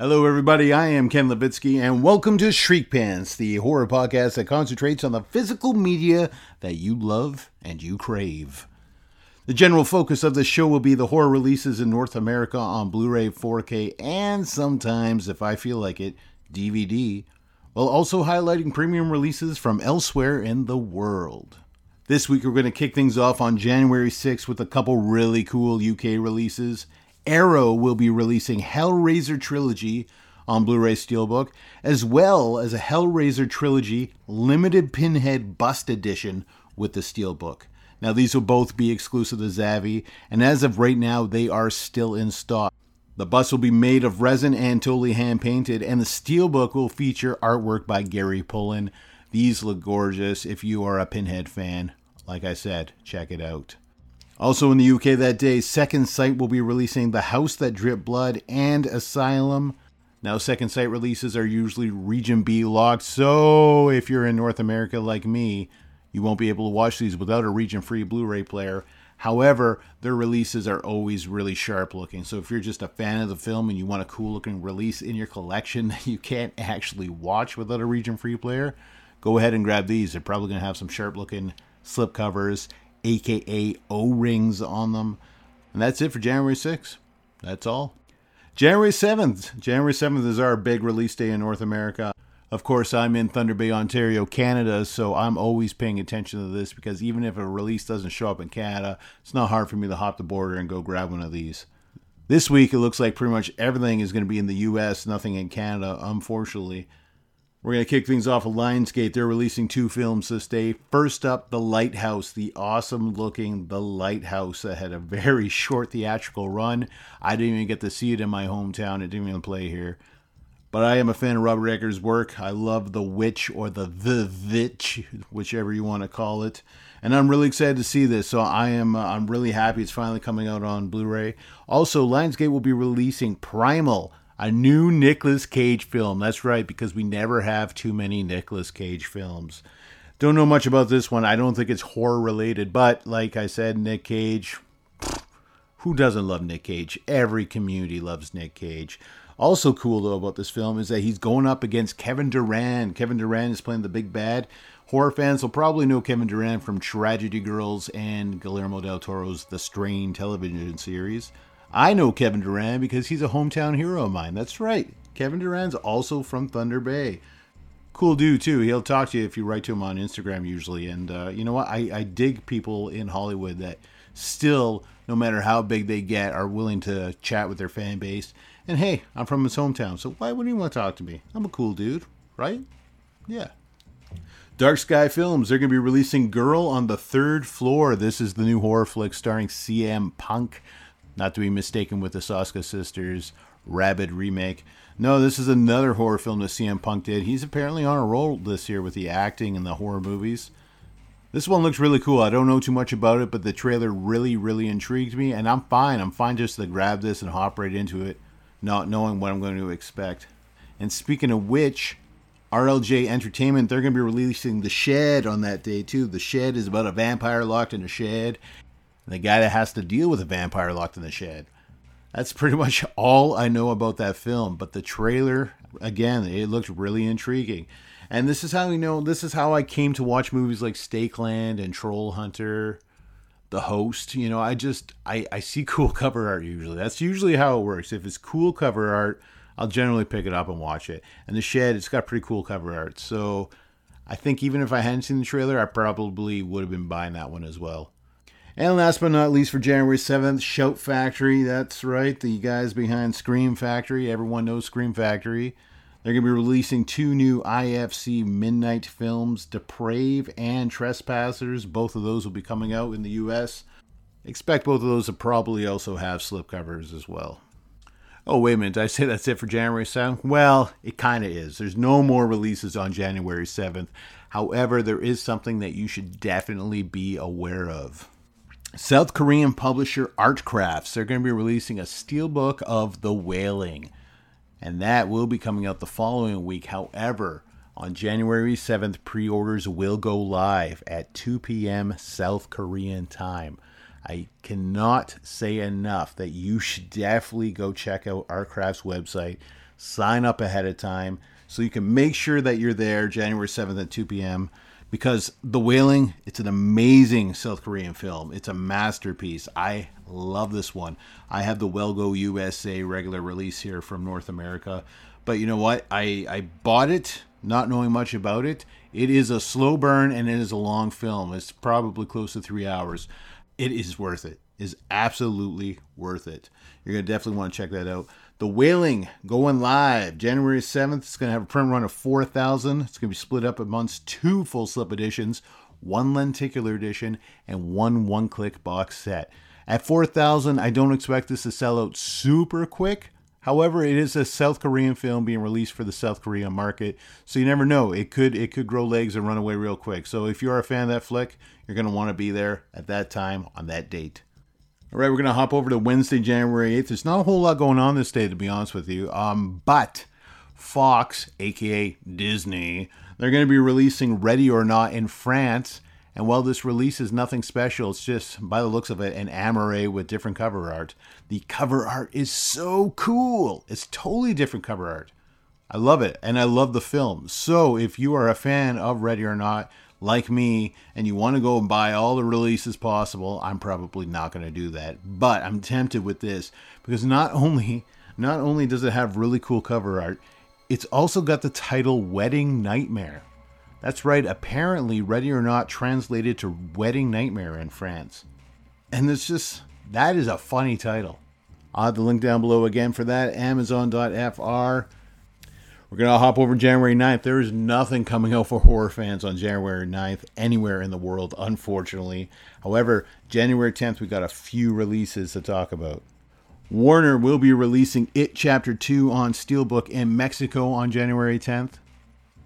Hello, everybody. I am Ken Levitsky, and welcome to Shriek Pants, the horror podcast that concentrates on the physical media that you love and you crave. The general focus of the show will be the horror releases in North America on Blu ray, 4K, and sometimes, if I feel like it, DVD, while also highlighting premium releases from elsewhere in the world. This week, we're going to kick things off on January 6th with a couple really cool UK releases. Arrow will be releasing Hellraiser Trilogy on Blu ray Steelbook, as well as a Hellraiser Trilogy limited Pinhead Bust Edition with the Steelbook. Now, these will both be exclusive to Zavvi, and as of right now, they are still in stock. The bust will be made of resin and totally hand painted, and the Steelbook will feature artwork by Gary Pullen. These look gorgeous if you are a Pinhead fan. Like I said, check it out. Also in the UK that day, Second Sight will be releasing The House That Dripped Blood and Asylum. Now, Second Sight releases are usually Region B locked, so if you're in North America like me, you won't be able to watch these without a region free Blu ray player. However, their releases are always really sharp looking. So if you're just a fan of the film and you want a cool looking release in your collection that you can't actually watch without a region free player, go ahead and grab these. They're probably going to have some sharp looking slip covers aka O rings on them. And that's it for January 6th. That's all. January 7th. January 7th is our big release day in North America. Of course, I'm in Thunder Bay, Ontario, Canada, so I'm always paying attention to this because even if a release doesn't show up in Canada, it's not hard for me to hop the border and go grab one of these. This week, it looks like pretty much everything is going to be in the US, nothing in Canada, unfortunately. We're going to kick things off with Lionsgate. They're releasing two films this day. First up, The Lighthouse, the awesome looking The Lighthouse that had a very short theatrical run. I didn't even get to see it in my hometown, it didn't even play here. But I am a fan of Robert Eggers' work. I love The Witch or The The Witch, whichever you want to call it. And I'm really excited to see this. So I am uh, I'm really happy it's finally coming out on Blu-ray. Also, Lionsgate will be releasing Primal, a new Nicolas Cage film. That's right, because we never have too many Nicolas Cage films. Don't know much about this one. I don't think it's horror related, but like I said, Nick Cage. Who doesn't love Nick Cage? Every community loves Nick Cage. Also cool though about this film is that he's going up against Kevin Durand. Kevin Durand is playing the big bad. Horror fans will probably know Kevin Durand from Tragedy Girls and Guillermo del Toro's The Strain television series. I know Kevin Durand because he's a hometown hero of mine. That's right. Kevin Durand's also from Thunder Bay. Cool dude, too. He'll talk to you if you write to him on Instagram, usually. And uh, you know what? I, I dig people in Hollywood that still, no matter how big they get, are willing to chat with their fan base. And hey, I'm from his hometown, so why wouldn't he want to talk to me? I'm a cool dude, right? Yeah. Dark Sky Films, they're going to be releasing Girl on the Third Floor. This is the new horror flick starring CM Punk not to be mistaken with the Soska Sisters Rabid remake. No, this is another horror film that CM Punk did. He's apparently on a roll this year with the acting and the horror movies. This one looks really cool. I don't know too much about it, but the trailer really, really intrigued me, and I'm fine. I'm fine just to grab this and hop right into it, not knowing what I'm going to expect. And speaking of which, RLJ Entertainment, they're going to be releasing The Shed on that day, too. The Shed is about a vampire locked in a shed, the guy that has to deal with a vampire locked in the shed. That's pretty much all I know about that film. But the trailer, again, it looked really intriguing. And this is how you know. This is how I came to watch movies like Stake Land and Troll Hunter, The Host. You know, I just I I see cool cover art usually. That's usually how it works. If it's cool cover art, I'll generally pick it up and watch it. And The Shed, it's got pretty cool cover art. So I think even if I hadn't seen the trailer, I probably would have been buying that one as well. And last but not least, for January 7th, Shout Factory. That's right, the guys behind Scream Factory. Everyone knows Scream Factory. They're going to be releasing two new IFC Midnight films, Deprave and Trespassers. Both of those will be coming out in the US. Expect both of those to probably also have slipcovers as well. Oh, wait a minute. Did I say that's it for January 7th? Well, it kind of is. There's no more releases on January 7th. However, there is something that you should definitely be aware of. South Korean publisher Artcrafts, they're going to be releasing a steelbook of The Wailing. And that will be coming out the following week. However, on January 7th, pre orders will go live at 2 p.m. South Korean time. I cannot say enough that you should definitely go check out Artcraft's website. sign up ahead of time so you can make sure that you're there January 7th at 2 p.m. Because The Wailing, it's an amazing South Korean film. It's a masterpiece. I love this one. I have the Well Go USA regular release here from North America. But you know what? I, I bought it not knowing much about it. It is a slow burn and it is a long film. It's probably close to three hours. It is worth it. it is absolutely worth it. You're gonna definitely want to check that out. The Wailing going live January 7th. It's gonna have a print run of 4,000. It's gonna be split up amongst two full slip editions, one lenticular edition, and one one-click box set. At 4,000, I don't expect this to sell out super quick However, it is a South Korean film being released for the South Korean market, so you never know. It could it could grow legs and run away real quick. So if you are a fan of that flick, you're going to want to be there at that time on that date. All right, we're going to hop over to Wednesday, January 8th. There's not a whole lot going on this day, to be honest with you. Um, but Fox, aka Disney, they're going to be releasing Ready or Not in France and while this release is nothing special, it's just, by the looks of it, an Amaray with different cover art. The cover art is so cool. It's totally different cover art. I love it, and I love the film. So if you are a fan of Ready or Not, like me, and you want to go and buy all the releases possible, I'm probably not going to do that. But I'm tempted with this because not only not only does it have really cool cover art, it's also got the title Wedding Nightmare. That's right, apparently Ready or Not translated to Wedding Nightmare in France. And it's just, that is a funny title. I'll have the link down below again for that, amazon.fr. We're going to hop over January 9th. There is nothing coming out for horror fans on January 9th anywhere in the world, unfortunately. However, January 10th, we got a few releases to talk about. Warner will be releasing It Chapter 2 on Steelbook in Mexico on January 10th.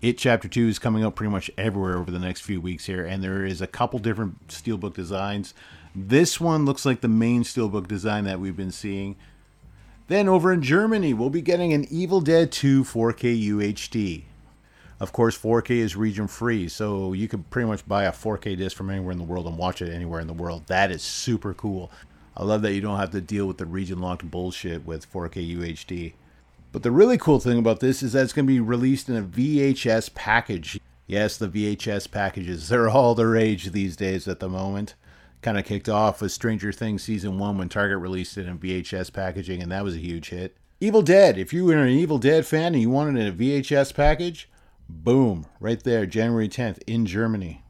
It Chapter 2 is coming out pretty much everywhere over the next few weeks here, and there is a couple different steelbook designs. This one looks like the main steelbook design that we've been seeing. Then over in Germany, we'll be getting an Evil Dead 2 4K UHD. Of course, 4K is region free, so you can pretty much buy a 4K disc from anywhere in the world and watch it anywhere in the world. That is super cool. I love that you don't have to deal with the region locked bullshit with 4K UHD. But the really cool thing about this is that it's going to be released in a VHS package. Yes, the VHS packages. They're all the rage these days at the moment. Kind of kicked off with Stranger Things Season 1 when Target released it in VHS packaging, and that was a huge hit. Evil Dead. If you were an Evil Dead fan and you wanted a VHS package, boom, right there, January 10th in Germany.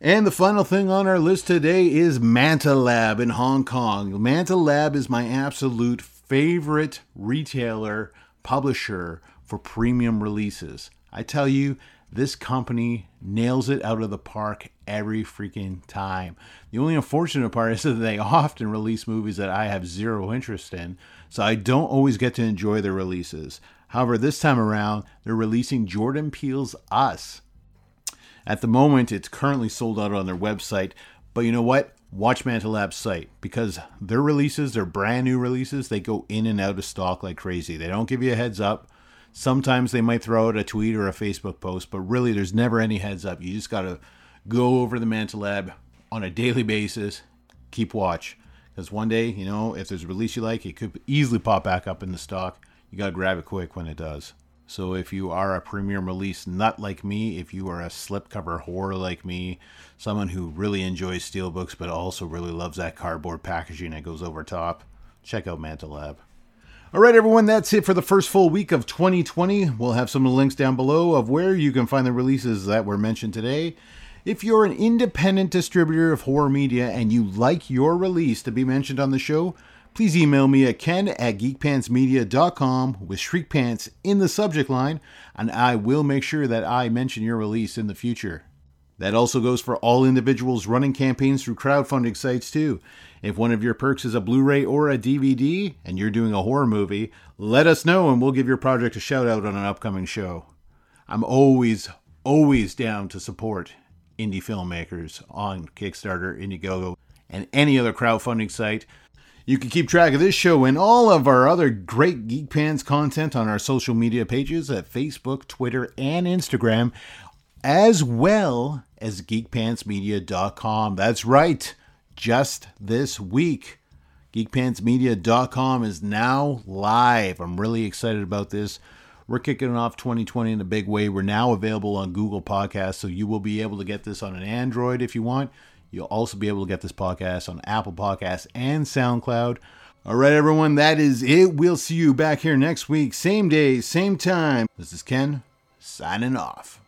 And the final thing on our list today is Manta Lab in Hong Kong. Manta Lab is my absolute favorite retailer publisher for premium releases. I tell you, this company nails it out of the park every freaking time. The only unfortunate part is that they often release movies that I have zero interest in, so I don't always get to enjoy their releases. However, this time around, they're releasing Jordan Peele's Us. At the moment, it's currently sold out on their website, but you know what? watch Manta Lab's site because their releases, their brand new releases, they go in and out of stock like crazy. They don't give you a heads up. Sometimes they might throw out a tweet or a Facebook post, but really there's never any heads up. You just got to go over the Manta Lab on a daily basis, keep watch. Because one day, you know, if there's a release you like, it could easily pop back up in the stock. You got to grab it quick when it does. So if you are a premium release nut like me, if you are a slipcover whore like me, someone who really enjoys steelbooks but also really loves that cardboard packaging that goes over top, check out Manta Lab. All right, everyone, that's it for the first full week of 2020. We'll have some links down below of where you can find the releases that were mentioned today. If you're an independent distributor of horror media and you like your release to be mentioned on the show, please email me at ken at geekpantsmedia.com with shriekpants in the subject line, and I will make sure that I mention your release in the future. That also goes for all individuals running campaigns through crowdfunding sites, too. If one of your perks is a Blu ray or a DVD and you're doing a horror movie, let us know and we'll give your project a shout out on an upcoming show. I'm always, always down to support indie filmmakers on Kickstarter, Indiegogo, and any other crowdfunding site. You can keep track of this show and all of our other great Geek Pants content on our social media pages at Facebook, Twitter, and Instagram, as well as geekpantsmedia.com. That's right, just this week. Geekpantsmedia.com is now live. I'm really excited about this. We're kicking off 2020 in a big way. We're now available on Google Podcasts, so you will be able to get this on an Android if you want. You'll also be able to get this podcast on Apple Podcasts and SoundCloud. All right, everyone, that is it. We'll see you back here next week, same day, same time. This is Ken, signing off.